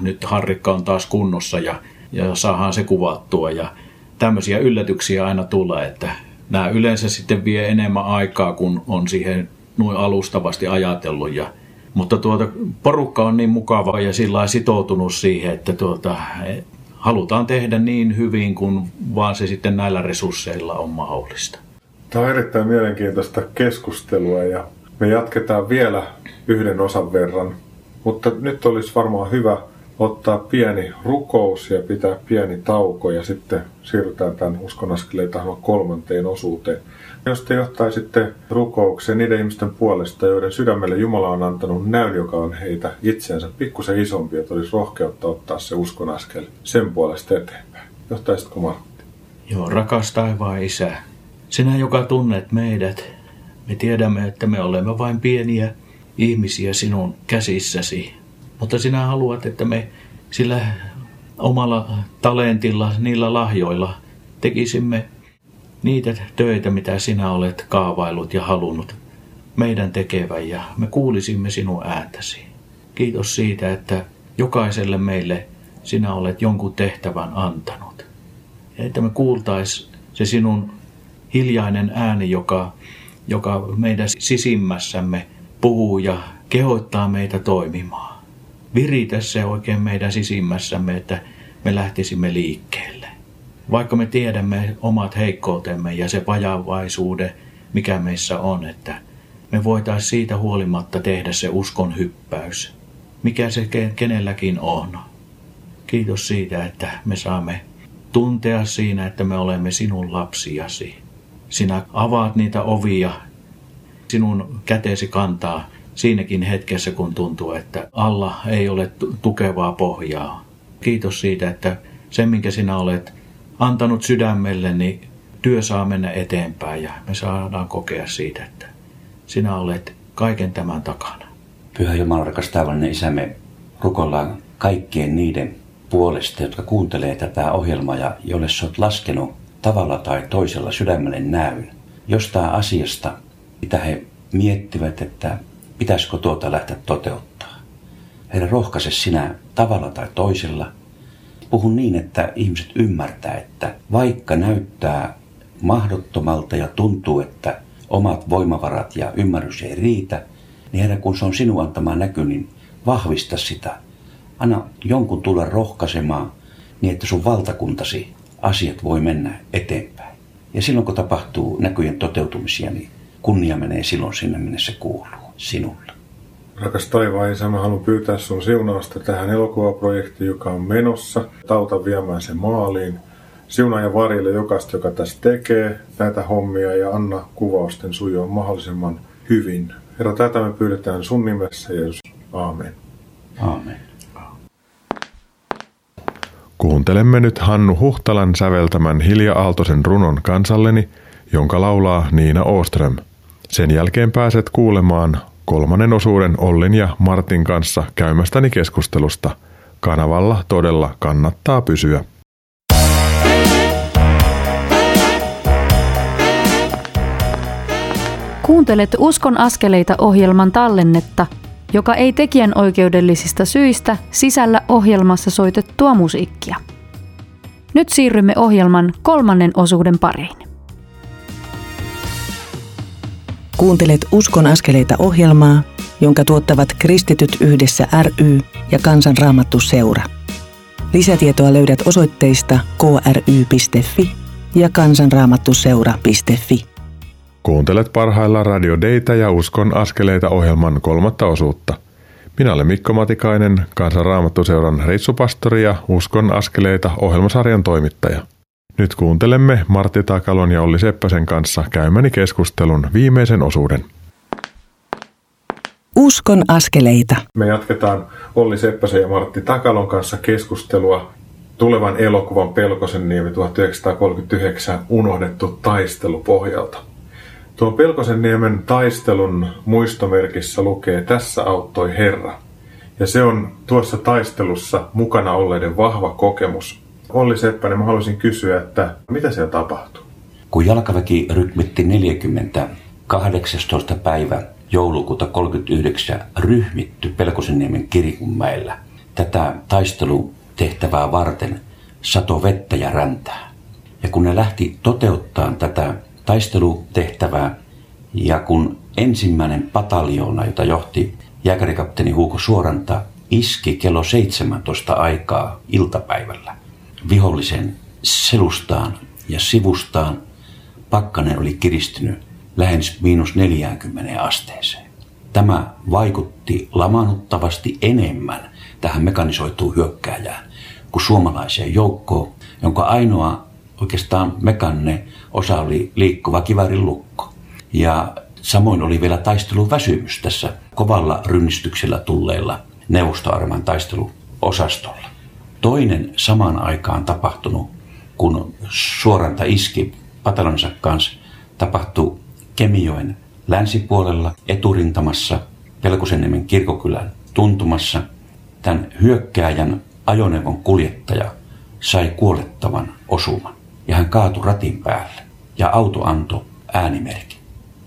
nyt Harrikka on taas kunnossa ja, ja saadaan se kuvattua ja tämmöisiä yllätyksiä aina tulee, että nämä yleensä sitten vie enemmän aikaa, kun on siihen noin alustavasti ajatellut ja mutta tuota, porukka on niin mukava ja sillä sitoutunut siihen, että tuota, halutaan tehdä niin hyvin kuin vaan se sitten näillä resursseilla on mahdollista. Tämä on erittäin mielenkiintoista keskustelua ja me jatketaan vielä yhden osan verran, mutta nyt olisi varmaan hyvä ottaa pieni rukous ja pitää pieni tauko ja sitten siirrytään tämän uskonaskeleita kolmanteen osuuteen. Jos te johtaisitte rukoukseen niiden ihmisten puolesta, joiden sydämelle Jumala on antanut näyn, joka on heitä itseensä pikkusen isompi, että olisi rohkeutta ottaa se uskonaskel sen puolesta eteenpäin. Johtaisitko Martti? Joo, rakas taivaan isä, sinä joka tunnet meidät, me tiedämme, että me olemme vain pieniä ihmisiä sinun käsissäsi, mutta sinä haluat, että me sillä omalla talentilla, niillä lahjoilla tekisimme niitä töitä, mitä sinä olet kaavailut ja halunnut meidän tekevän ja me kuulisimme sinun ääntäsi. Kiitos siitä, että jokaiselle meille sinä olet jonkun tehtävän antanut. Ja että me kuultais se sinun hiljainen ääni, joka, joka meidän sisimmässämme puhuu ja kehottaa meitä toimimaan. Viritä se oikein meidän sisimmässämme, että me lähtisimme liikkeelle vaikka me tiedämme omat heikkoutemme ja se vajavaisuuden, mikä meissä on, että me voitaisiin siitä huolimatta tehdä se uskon hyppäys, mikä se kenelläkin on. Kiitos siitä, että me saamme tuntea siinä, että me olemme sinun lapsiasi. Sinä avaat niitä ovia, sinun käteesi kantaa siinäkin hetkessä, kun tuntuu, että alla ei ole tukevaa pohjaa. Kiitos siitä, että se, minkä sinä olet antanut sydämelle, niin työ saa mennä eteenpäin ja me saadaan kokea siitä, että sinä olet kaiken tämän takana. Pyhä Jumala, rakas taivallinen isä, me rukoillaan kaikkien niiden puolesta, jotka kuuntelee tätä ohjelmaa ja jolle sä oot laskenut tavalla tai toisella sydämelle näyn jostain asiasta, mitä he miettivät, että pitäisikö tuota lähteä toteuttaa. Herra, rohkaise sinä tavalla tai toisella – puhun niin, että ihmiset ymmärtää, että vaikka näyttää mahdottomalta ja tuntuu, että omat voimavarat ja ymmärrys ei riitä, niin Herra, kun se on sinun antama näky, niin vahvista sitä. Anna jonkun tulla rohkaisemaan niin, että sun valtakuntasi asiat voi mennä eteenpäin. Ja silloin kun tapahtuu näkyjen toteutumisia, niin kunnia menee silloin sinne, minne se kuuluu, sinulle. Rakas taivaan isä, mä haluan pyytää sun siunausta tähän elokuvaprojektiin, joka on menossa. Tauta viemään sen maaliin. Siunaa ja varille jokaista, joka tässä tekee näitä hommia ja anna kuvausten sujua mahdollisimman hyvin. Herra, tätä me pyydetään sun nimessä, Jeesus. Aamen. Aamen. Kuuntelemme nyt Hannu Huhtalan säveltämän Hilja Aaltosen runon kansalleni, jonka laulaa Niina Oström. Sen jälkeen pääset kuulemaan kolmannen osuuden Ollin ja Martin kanssa käymästäni keskustelusta. Kanavalla todella kannattaa pysyä. Kuuntelet Uskon askeleita ohjelman tallennetta, joka ei tekijän oikeudellisista syistä sisällä ohjelmassa soitettua musiikkia. Nyt siirrymme ohjelman kolmannen osuuden pariin. Kuuntelet Uskon askeleita ohjelmaa, jonka tuottavat Kristityt yhdessä ry ja Kansanraamattu seura. Lisätietoa löydät osoitteista kry.fi ja kansanraamattuseura.fi. Kuuntelet parhaillaan Radio Deitä ja Uskon askeleita ohjelman kolmatta osuutta. Minä olen Mikko Matikainen, Kansanraamattuseuran reissupastori ja Uskon askeleita ohjelmasarjan toimittaja. Nyt kuuntelemme Martti Takalon ja Olli Seppäsen kanssa käymäni keskustelun viimeisen osuuden. Uskon askeleita. Me jatketaan Olli Seppäsen ja Martti Takalon kanssa keskustelua tulevan elokuvan Pelkosen niemi 1939 unohdettu taistelu pohjalta. Tuo Pelkosen niemen taistelun muistomerkissä lukee Tässä auttoi Herra. Ja se on tuossa taistelussa mukana olleiden vahva kokemus. Olli Seppänen, mä haluaisin kysyä, että mitä siellä tapahtui? Kun jalkaväki rytmitti 40 18. päivä joulukuuta 39 ryhmitty Pelkosenniemen Kirikunmäellä. Tätä taistelutehtävää varten sato vettä ja räntää. Ja kun ne lähti toteuttaa tätä taistelutehtävää ja kun ensimmäinen pataljoona, jota johti jääkärikapteeni Huuko Suoranta, iski kello 17 aikaa iltapäivällä vihollisen selustaan ja sivustaan, pakkanen oli kiristynyt lähes miinus 40 asteeseen. Tämä vaikutti lamanuttavasti enemmän tähän mekanisoituun hyökkääjään kuin suomalaiseen joukkoon, jonka ainoa oikeastaan mekanne osa oli liikkuva kivärin lukko. Ja samoin oli vielä taisteluväsymys tässä kovalla rynnistyksellä tulleilla neuvostoarman taisteluosastolla. Toinen samaan aikaan tapahtunut, kun suoranta iski patalonsa kanssa, tapahtui Kemijoen länsipuolella eturintamassa Pelkosenniemen kirkokylän tuntumassa. Tämän hyökkääjän ajoneuvon kuljettaja sai kuolettavan osuman ja hän kaatui ratin päälle ja auto antoi äänimerkin.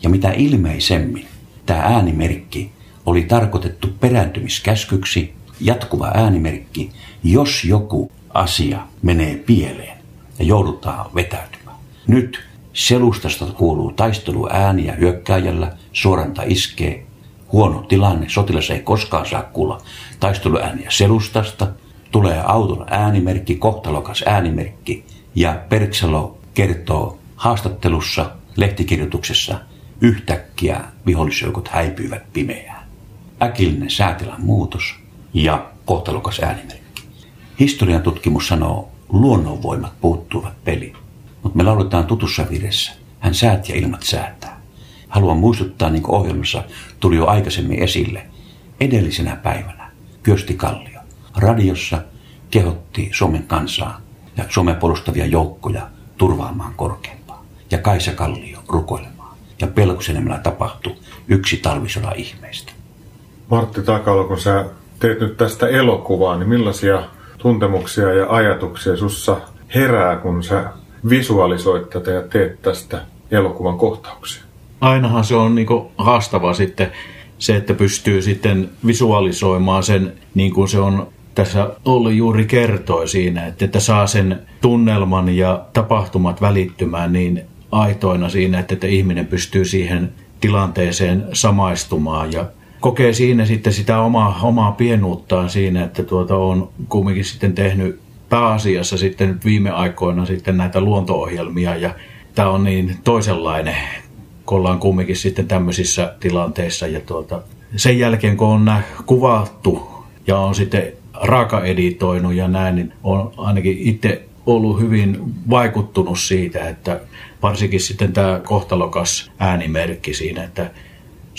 Ja mitä ilmeisemmin tämä äänimerkki oli tarkoitettu perääntymiskäskyksi, jatkuva äänimerkki, jos joku asia menee pieleen ja joudutaan vetäytymään. Nyt selustasta kuuluu taisteluääniä hyökkääjällä, suoranta iskee, huono tilanne, sotilas ei koskaan saa kuulla taisteluääniä selustasta, tulee auton äänimerkki, kohtalokas äänimerkki ja Perksalo kertoo haastattelussa, lehtikirjoituksessa, yhtäkkiä vihollisjoukot häipyivät pimeään. Äkillinen säätilan muutos ja kohtalokas äänimerkki. Historian tutkimus sanoo, luonnonvoimat puuttuvat peliin. Mutta me lauletaan tutussa viressä. Hän säät ja ilmat säätää. Haluan muistuttaa, niin kuin ohjelmassa tuli jo aikaisemmin esille, edellisenä päivänä Kyösti Kallio radiossa kehotti Suomen kansaa ja Suomen puolustavia joukkoja turvaamaan korkeampaa. Ja Kaisa Kallio rukoilemaan. Ja Pelkosenemellä tapahtui yksi talvisodan ihmeistä. Martti Takalo, kun sä teet nyt tästä elokuvaa, niin millaisia tuntemuksia ja ajatuksia sussa herää, kun sä visualisoit tätä ja teet tästä elokuvan kohtauksia? Ainahan se on niin haastavaa sitten se, että pystyy sitten visualisoimaan sen niin kuin se on tässä Olli juuri kertoi siinä, että, että saa sen tunnelman ja tapahtumat välittymään niin aitoina siinä, että, että ihminen pystyy siihen tilanteeseen samaistumaan ja kokee siinä sitten sitä omaa, omaa pienuuttaan siinä, että tuota on kumminkin sitten tehnyt pääasiassa sitten viime aikoina sitten näitä luonto-ohjelmia ja tämä on niin toisenlainen, kun ollaan kumminkin sitten tämmöisissä tilanteissa ja tuota, sen jälkeen kun on nämä kuvattu ja on sitten raaka-editoinut ja näin, niin on ainakin itse ollut hyvin vaikuttunut siitä, että varsinkin sitten tämä kohtalokas äänimerkki siinä, että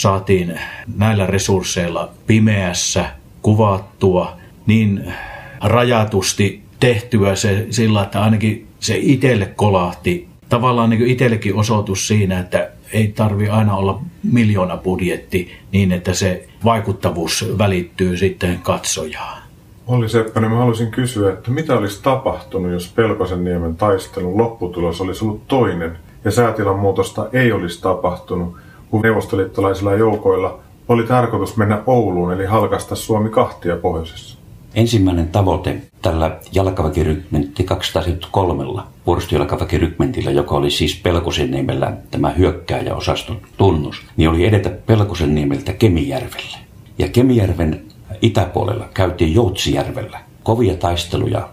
saatiin näillä resursseilla pimeässä kuvattua niin rajatusti tehtyä se sillä, että ainakin se itselle kolahti. Tavallaan niin itsellekin osoitus siinä, että ei tarvi aina olla miljoona budjetti niin, että se vaikuttavuus välittyy sitten katsojaan. Olli Seppänen, mä haluaisin kysyä, että mitä olisi tapahtunut, jos Pelkosen niemen taistelun lopputulos olisi ollut toinen ja säätilan muutosta ei olisi tapahtunut, kun neuvostoliittolaisilla joukoilla oli tarkoitus mennä Ouluun eli halkasta Suomi kahtia pohjoisessa? Ensimmäinen tavoite tällä jalkaväkirykmentti 273 vuoristojalkaväkirykmentillä, joka oli siis Pelkosen nimellä tämä hyökkääjäosaston tunnus, niin oli edetä Pelkosen niemeltä Kemijärvelle. Ja Kemijärven itäpuolella käytiin Joutsijärvellä kovia taisteluja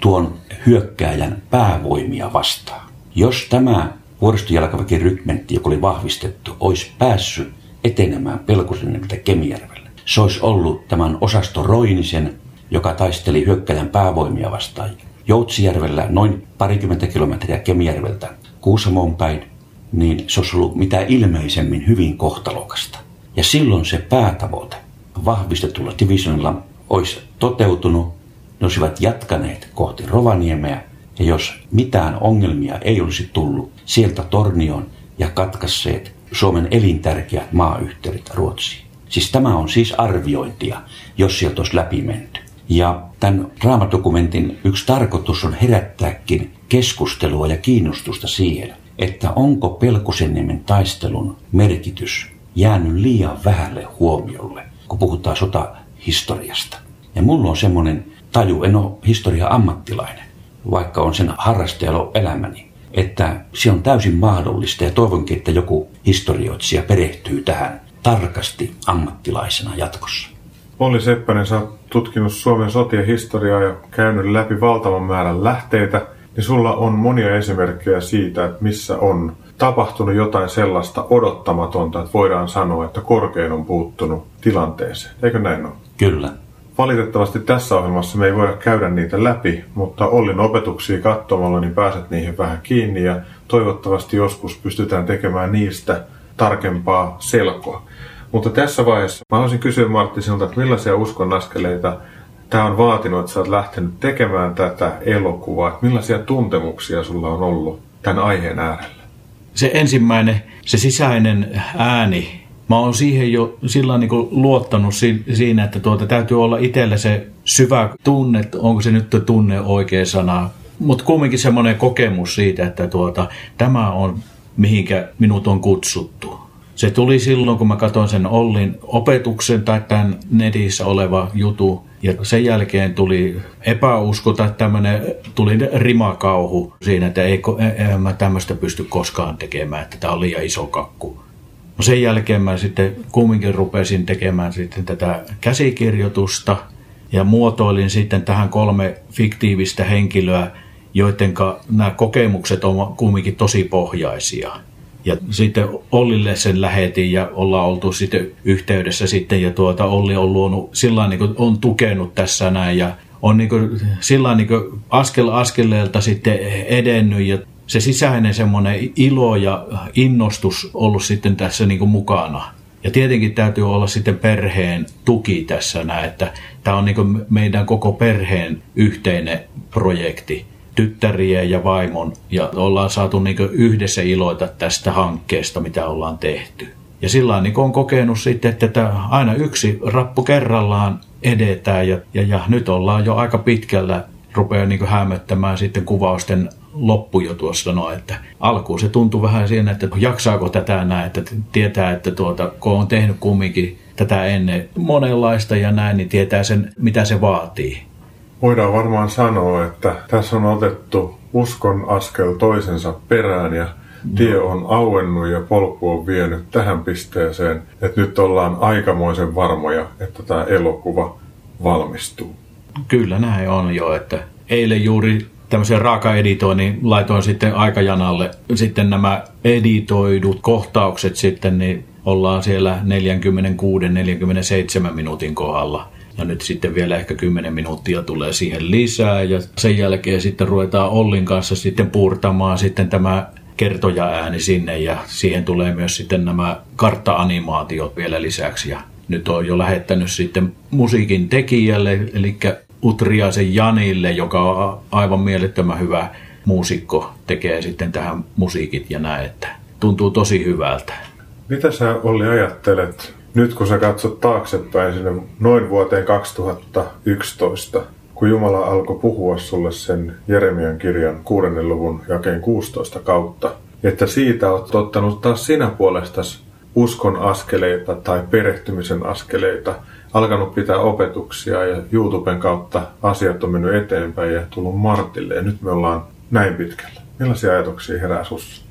tuon hyökkääjän päävoimia vastaan. Jos tämä vuoristojalkaväkirykmentti, joka oli vahvistettu, olisi päässyt etenemään Pelkosen nimeltä Kemijärvelle, se olisi ollut tämän osasto Roinisen joka taisteli hyökkäjän päävoimia vastaan. Joutsijärvellä noin parikymmentä kilometriä Kemijärveltä Kuusamoon päin, niin se olisi ollut mitä ilmeisemmin hyvin kohtalokasta. Ja silloin se päätavoite vahvistetulla divisionilla olisi toteutunut, ne olisivat jatkaneet kohti Rovaniemeä, ja jos mitään ongelmia ei olisi tullut sieltä Tornioon ja katkasseet Suomen elintärkeät maayhteydet Ruotsiin. Siis tämä on siis arviointia, jos sieltä olisi läpi menty. Ja tämän raamadokumentin yksi tarkoitus on herättääkin keskustelua ja kiinnostusta siihen, että onko Pelkosenniemen taistelun merkitys jäänyt liian vähälle huomiolle, kun puhutaan sotahistoriasta. Ja mulla on semmoinen taju, en ole historia ammattilainen, vaikka on sen harrastajalo elämäni, että se on täysin mahdollista ja toivonkin, että joku historioitsija perehtyy tähän tarkasti ammattilaisena jatkossa. Olli Seppänen, sä oot tutkinut Suomen sotien historiaa ja käynyt läpi valtavan määrän lähteitä, niin sulla on monia esimerkkejä siitä, että missä on tapahtunut jotain sellaista odottamatonta, että voidaan sanoa, että korkein on puuttunut tilanteeseen. Eikö näin ole? Kyllä. Valitettavasti tässä ohjelmassa me ei voida käydä niitä läpi, mutta Ollin opetuksia katsomalla niin pääset niihin vähän kiinni ja toivottavasti joskus pystytään tekemään niistä tarkempaa selkoa. Mutta tässä vaiheessa mä haluaisin kysyä Martti sinulta, että millaisia uskon askeleita tämä on vaatinut, että sä oot lähtenyt tekemään tätä elokuvaa. Että millaisia tuntemuksia sulla on ollut tämän aiheen äärellä? Se ensimmäinen, se sisäinen ääni, mä oon siihen jo sillä niin luottanut siinä, että tuota, täytyy olla itsellä se syvä tunne, onko se nyt tunne oikea sana, mutta kumminkin semmoinen kokemus siitä, että tuota, tämä on mihinkä minut on kutsuttu. Se tuli silloin, kun mä katsoin sen Ollin opetuksen tai tämän netissä oleva jutu. Ja sen jälkeen tuli epäusko tai tämmöinen, tuli rimakauhu siinä, että ei, ei mä tämmöistä pysty koskaan tekemään, että tämä on liian iso kakku. No sen jälkeen mä sitten kumminkin rupesin tekemään sitten tätä käsikirjoitusta ja muotoilin sitten tähän kolme fiktiivistä henkilöä, joiden nämä kokemukset on kumminkin tosi pohjaisia. Ja sitten Ollille sen lähetin ja ollaan oltu sitten yhteydessä sitten ja tuota Olli on luonut, sillä niin on tukenut tässä näin ja on niin kuin, sillä niin askel askeleelta sitten edennyt ja se sisäinen semmoinen ilo ja innostus ollut sitten tässä niin kuin mukana. Ja tietenkin täytyy olla sitten perheen tuki tässä että tämä on niin meidän koko perheen yhteinen projekti tyttärien ja vaimon ja ollaan saatu niin yhdessä iloita tästä hankkeesta, mitä ollaan tehty. Ja sillä niin on kokenut sitten, että aina yksi rappu kerrallaan edetään ja, ja, ja nyt ollaan jo aika pitkällä rupeaa niin hämöttämään sitten kuvausten loppu jo tuossa no, että alkuun se tuntui vähän siinä, että jaksaako tätä näin, että tietää, että tuota, kun on tehnyt kumminkin tätä ennen monenlaista ja näin, niin tietää sen, mitä se vaatii voidaan varmaan sanoa, että tässä on otettu uskon askel toisensa perään ja tie on auennut ja polku on vienyt tähän pisteeseen, että nyt ollaan aikamoisen varmoja, että tämä elokuva valmistuu. Kyllä näin on jo, että eilen juuri tämmöisen raaka-editoinnin laitoin sitten aikajanalle sitten nämä editoidut kohtaukset sitten, niin ollaan siellä 46-47 minuutin kohdalla. Ja nyt sitten vielä ehkä 10 minuuttia tulee siihen lisää ja sen jälkeen sitten ruvetaan Ollin kanssa sitten puurtamaan sitten tämä kertoja ääni sinne ja siihen tulee myös sitten nämä kartta-animaatiot vielä lisäksi. Ja nyt on jo lähettänyt sitten musiikin tekijälle, eli Utriasen Janille, joka on aivan mielettömän hyvä muusikko, tekee sitten tähän musiikit ja näin, että tuntuu tosi hyvältä. Mitä sä Olli ajattelet nyt kun sä katsot taaksepäin sinne noin vuoteen 2011, kun Jumala alkoi puhua sulle sen Jeremian kirjan kuudennen luvun jakeen 16 kautta, että siitä oot ottanut taas sinä puolestasi uskon askeleita tai perehtymisen askeleita, alkanut pitää opetuksia ja YouTuben kautta asiat on mennyt eteenpäin ja tullut Martille ja nyt me ollaan näin pitkällä. Millaisia ajatuksia herää sussa?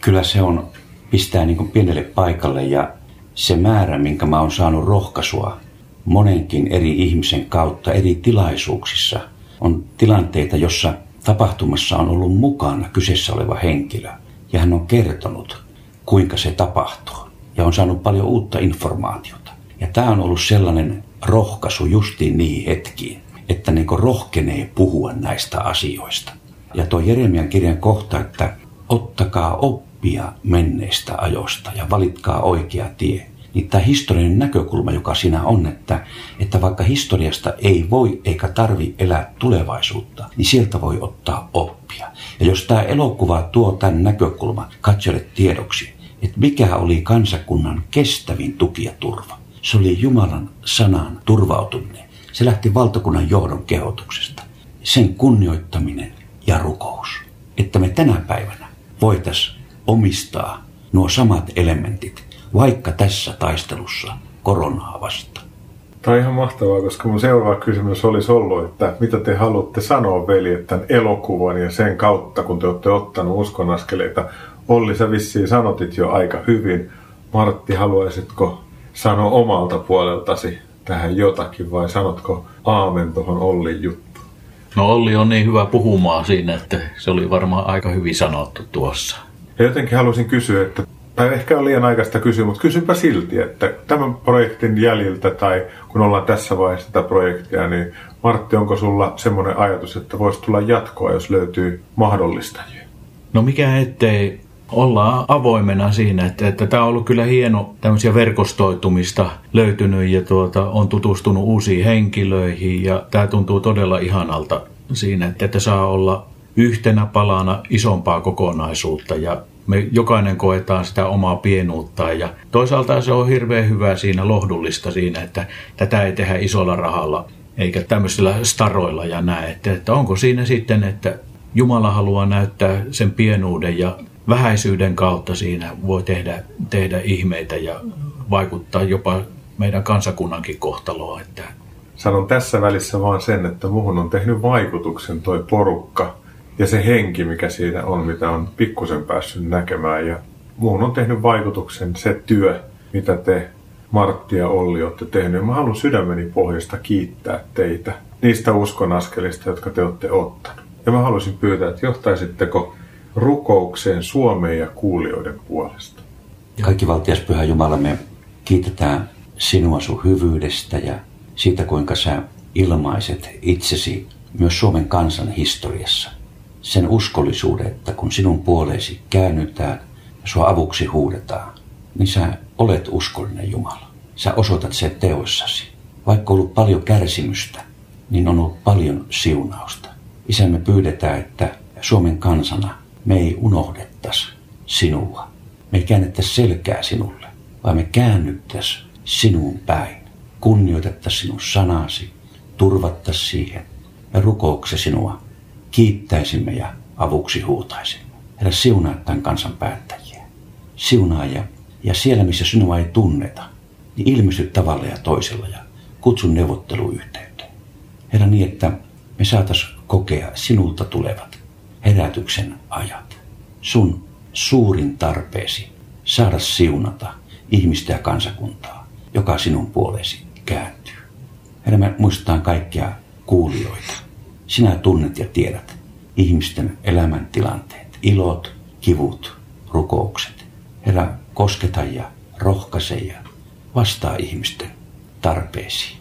Kyllä se on, pistää niin kuin pienelle paikalle ja se määrä, minkä mä oon saanut rohkaisua monenkin eri ihmisen kautta eri tilaisuuksissa, on tilanteita, jossa tapahtumassa on ollut mukana kyseessä oleva henkilö. Ja hän on kertonut, kuinka se tapahtuu. Ja on saanut paljon uutta informaatiota. Ja tämä on ollut sellainen rohkaisu justiin niihin hetkiin, että niin rohkenee puhua näistä asioista. Ja tuo Jeremian kirjan kohta, että ottakaa oppia menneistä ajoista ja valitkaa oikea tie niin tämä historiallinen näkökulma, joka siinä on, että, että vaikka historiasta ei voi eikä tarvi elää tulevaisuutta, niin sieltä voi ottaa oppia. Ja jos tämä elokuva tuo tämän näkökulman katsojille tiedoksi, että mikä oli kansakunnan kestävin tuki ja turva, se oli Jumalan sanan turvautuminen. Se lähti valtakunnan johdon kehotuksesta. Sen kunnioittaminen ja rukous. Että me tänä päivänä voitaisiin omistaa nuo samat elementit vaikka tässä taistelussa koronaa vastaan. Tämä on ihan mahtavaa, koska mun seuraava kysymys olisi ollut, että mitä te haluatte sanoa, veli, tämän elokuvan ja sen kautta, kun te olette ottanut uskonaskeleita. Olli, sä vissiin sanotit jo aika hyvin. Martti, haluaisitko sanoa omalta puoleltasi tähän jotakin vai sanotko aamen tuohon Ollin juttu? No Olli on niin hyvä puhumaan siinä, että se oli varmaan aika hyvin sanottu tuossa. Ja jotenkin halusin kysyä, että tai ehkä on liian aikaista kysyä, mutta kysypä silti, että tämän projektin jäljiltä tai kun ollaan tässä vaiheessa tätä projektia, niin Martti, onko sulla semmoinen ajatus, että voisi tulla jatkoa, jos löytyy mahdollistajia? No mikä ettei ollaan avoimena siinä, että, että tämä on ollut kyllä hieno tämmöisiä verkostoitumista löytynyt ja tuota, on tutustunut uusiin henkilöihin ja tämä tuntuu todella ihanalta siinä, että, että saa olla yhtenä palana isompaa kokonaisuutta ja me jokainen koetaan sitä omaa pienuutta ja toisaalta se on hirveän hyvä siinä lohdullista siinä, että tätä ei tehdä isolla rahalla eikä tämmöisillä staroilla ja näin. Että, että onko siinä sitten, että Jumala haluaa näyttää sen pienuuden ja vähäisyyden kautta siinä voi tehdä, tehdä ihmeitä ja vaikuttaa jopa meidän kansakunnankin kohtaloa. Että... Sanon tässä välissä vaan sen, että muhun on tehnyt vaikutuksen toi porukka, ja se henki, mikä siinä on, mitä on pikkusen päässyt näkemään. Ja muun on tehnyt vaikutuksen se työ, mitä te Martti ja Olli olette tehneet. Mä haluan sydämeni pohjasta kiittää teitä niistä uskonaskelista, jotka te olette ottanut. Ja mä haluaisin pyytää, että johtaisitteko rukoukseen Suomeen ja kuulijoiden puolesta. Kaikki valtias Pyhä Jumala, me kiitetään sinua sun hyvyydestä ja siitä, kuinka sä ilmaiset itsesi myös Suomen kansan historiassa sen uskollisuuden, että kun sinun puoleesi käännytään ja sua avuksi huudetaan, niin sä olet uskollinen Jumala. Sä osoitat sen teoissasi. Vaikka on ollut paljon kärsimystä, niin on ollut paljon siunausta. Isä, me pyydetään, että Suomen kansana me ei unohdettaisi sinua. Me ei käännettäisi selkää sinulle, vaan me käännyttäisi sinuun päin. Kunnioitettaisiin sinun sanasi, turvattaisiin siihen. Me rukoukse sinua kiittäisimme ja avuksi huutaisimme. Herra, siunaa tämän kansan päättäjiä. Siunaa ja, ja siellä, missä sinua ei tunneta, niin ilmesty tavalla ja toisella ja kutsun neuvotteluyhteyteen. Herra, niin että me saatas kokea sinulta tulevat herätyksen ajat. Sun suurin tarpeesi saada siunata ihmistä ja kansakuntaa, joka sinun puoleesi kääntyy. Herra, me muistetaan kaikkia kuulijoita. Sinä tunnet ja tiedät ihmisten elämäntilanteet, ilot, kivut, rukoukset. Herra, kosketa ja rohkaise ja vastaa ihmisten tarpeisiin.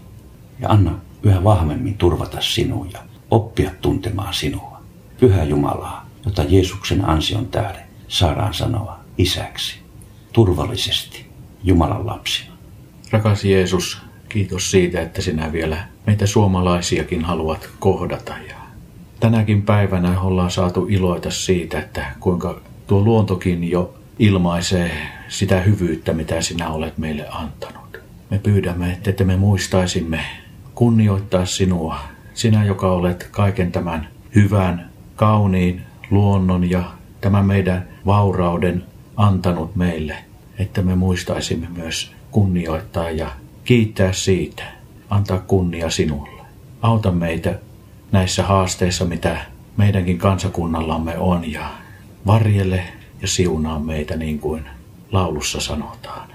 Ja anna yhä vahvemmin turvata sinua ja oppia tuntemaan sinua. Pyhä Jumalaa, jota Jeesuksen ansion tähden saadaan sanoa isäksi, turvallisesti Jumalan lapsina. Rakas Jeesus, kiitos siitä, että sinä vielä meitä suomalaisiakin haluat kohdata. Ja tänäkin päivänä ollaan saatu iloita siitä, että kuinka tuo luontokin jo ilmaisee sitä hyvyyttä, mitä sinä olet meille antanut. Me pyydämme, että me muistaisimme kunnioittaa sinua, sinä joka olet kaiken tämän hyvän, kauniin luonnon ja tämän meidän vaurauden antanut meille, että me muistaisimme myös kunnioittaa ja kiittää siitä, antaa kunnia sinulle. Auta meitä näissä haasteissa, mitä meidänkin kansakunnallamme on ja varjelle ja siunaa meitä niin kuin laulussa sanotaan.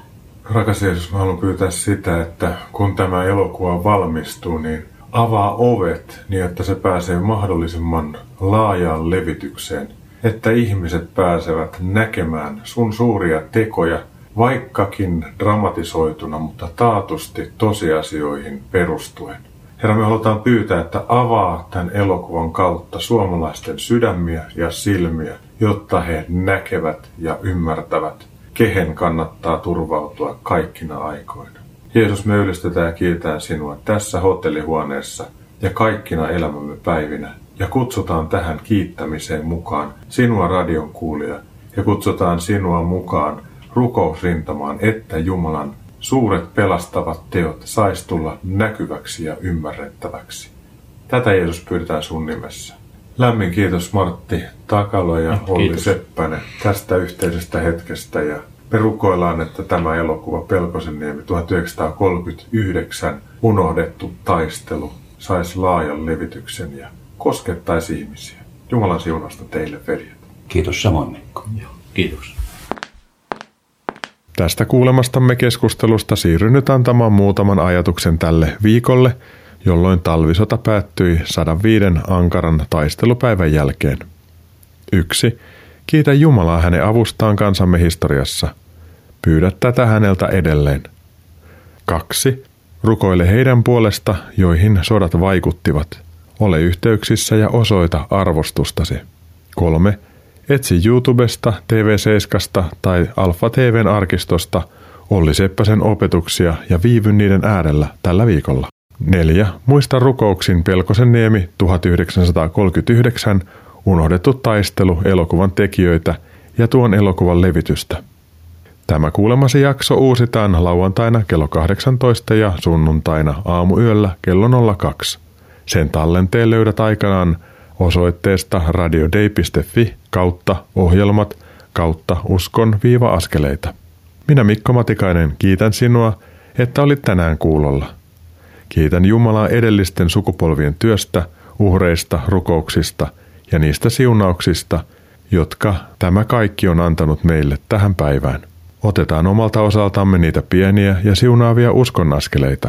Rakas Jeesus, mä haluan pyytää sitä, että kun tämä elokuva valmistuu, niin avaa ovet niin, että se pääsee mahdollisimman laajaan levitykseen, että ihmiset pääsevät näkemään sun suuria tekoja, vaikkakin dramatisoituna, mutta taatusti tosiasioihin perustuen. Herra, me halutaan pyytää, että avaa tämän elokuvan kautta suomalaisten sydämiä ja silmiä, jotta he näkevät ja ymmärtävät, kehen kannattaa turvautua kaikkina aikoina. Jeesus, me ylistetään ja kiitetään sinua tässä hotellihuoneessa ja kaikkina elämämme päivinä ja kutsutaan tähän kiittämiseen mukaan sinua radion kuulija ja kutsutaan sinua mukaan rukousrintamaan, että Jumalan suuret pelastavat teot sais tulla näkyväksi ja ymmärrettäväksi. Tätä Jeesus pyydetään sun nimessä. Lämmin kiitos Martti Takalo ja Olli Seppänen tästä yhteisestä hetkestä ja me rukoillaan, että tämä elokuva Pelkosenniemi 1939 unohdettu taistelu saisi laajan levityksen ja koskettaisi ihmisiä. Jumalan siunasta teille, veljet. Kiitos samoin, Mikko. Kiitos. Tästä kuulemastamme keskustelusta siirryn nyt antamaan muutaman ajatuksen tälle viikolle, jolloin talvisota päättyi 105 ankaran taistelupäivän jälkeen. 1. Kiitä Jumalaa hänen avustaan kansamme historiassa. Pyydä tätä häneltä edelleen. 2. Rukoile heidän puolesta, joihin sodat vaikuttivat. Ole yhteyksissä ja osoita arvostustasi. 3. Etsi YouTubesta, TV7 tai Alfa TVn arkistosta Olli Seppäsen opetuksia ja viivy niiden äärellä tällä viikolla. 4. Muista rukouksin Pelkosen niemi 1939 unohdettu taistelu elokuvan tekijöitä ja tuon elokuvan levitystä. Tämä kuulemasi jakso uusitaan lauantaina kello 18 ja sunnuntaina aamuyöllä kello 02. Sen tallenteen löydät aikanaan osoitteesta radiodei.fi kautta ohjelmat kautta uskon viiva askeleita. Minä Mikko Matikainen kiitän sinua, että olit tänään kuulolla. Kiitän Jumalaa edellisten sukupolvien työstä, uhreista, rukouksista ja niistä siunauksista, jotka tämä kaikki on antanut meille tähän päivään. Otetaan omalta osaltamme niitä pieniä ja siunaavia uskonnaskeleita.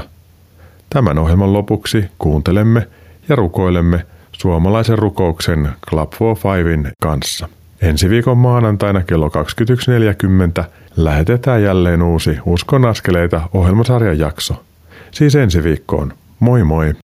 Tämän ohjelman lopuksi kuuntelemme ja rukoilemme suomalaisen rukouksen Club for Fivein kanssa. Ensi viikon maanantaina kello 21.40 lähetetään jälleen uusi Uskon askeleita ohjelmasarjan jakso. Siis ensi viikkoon. Moi moi!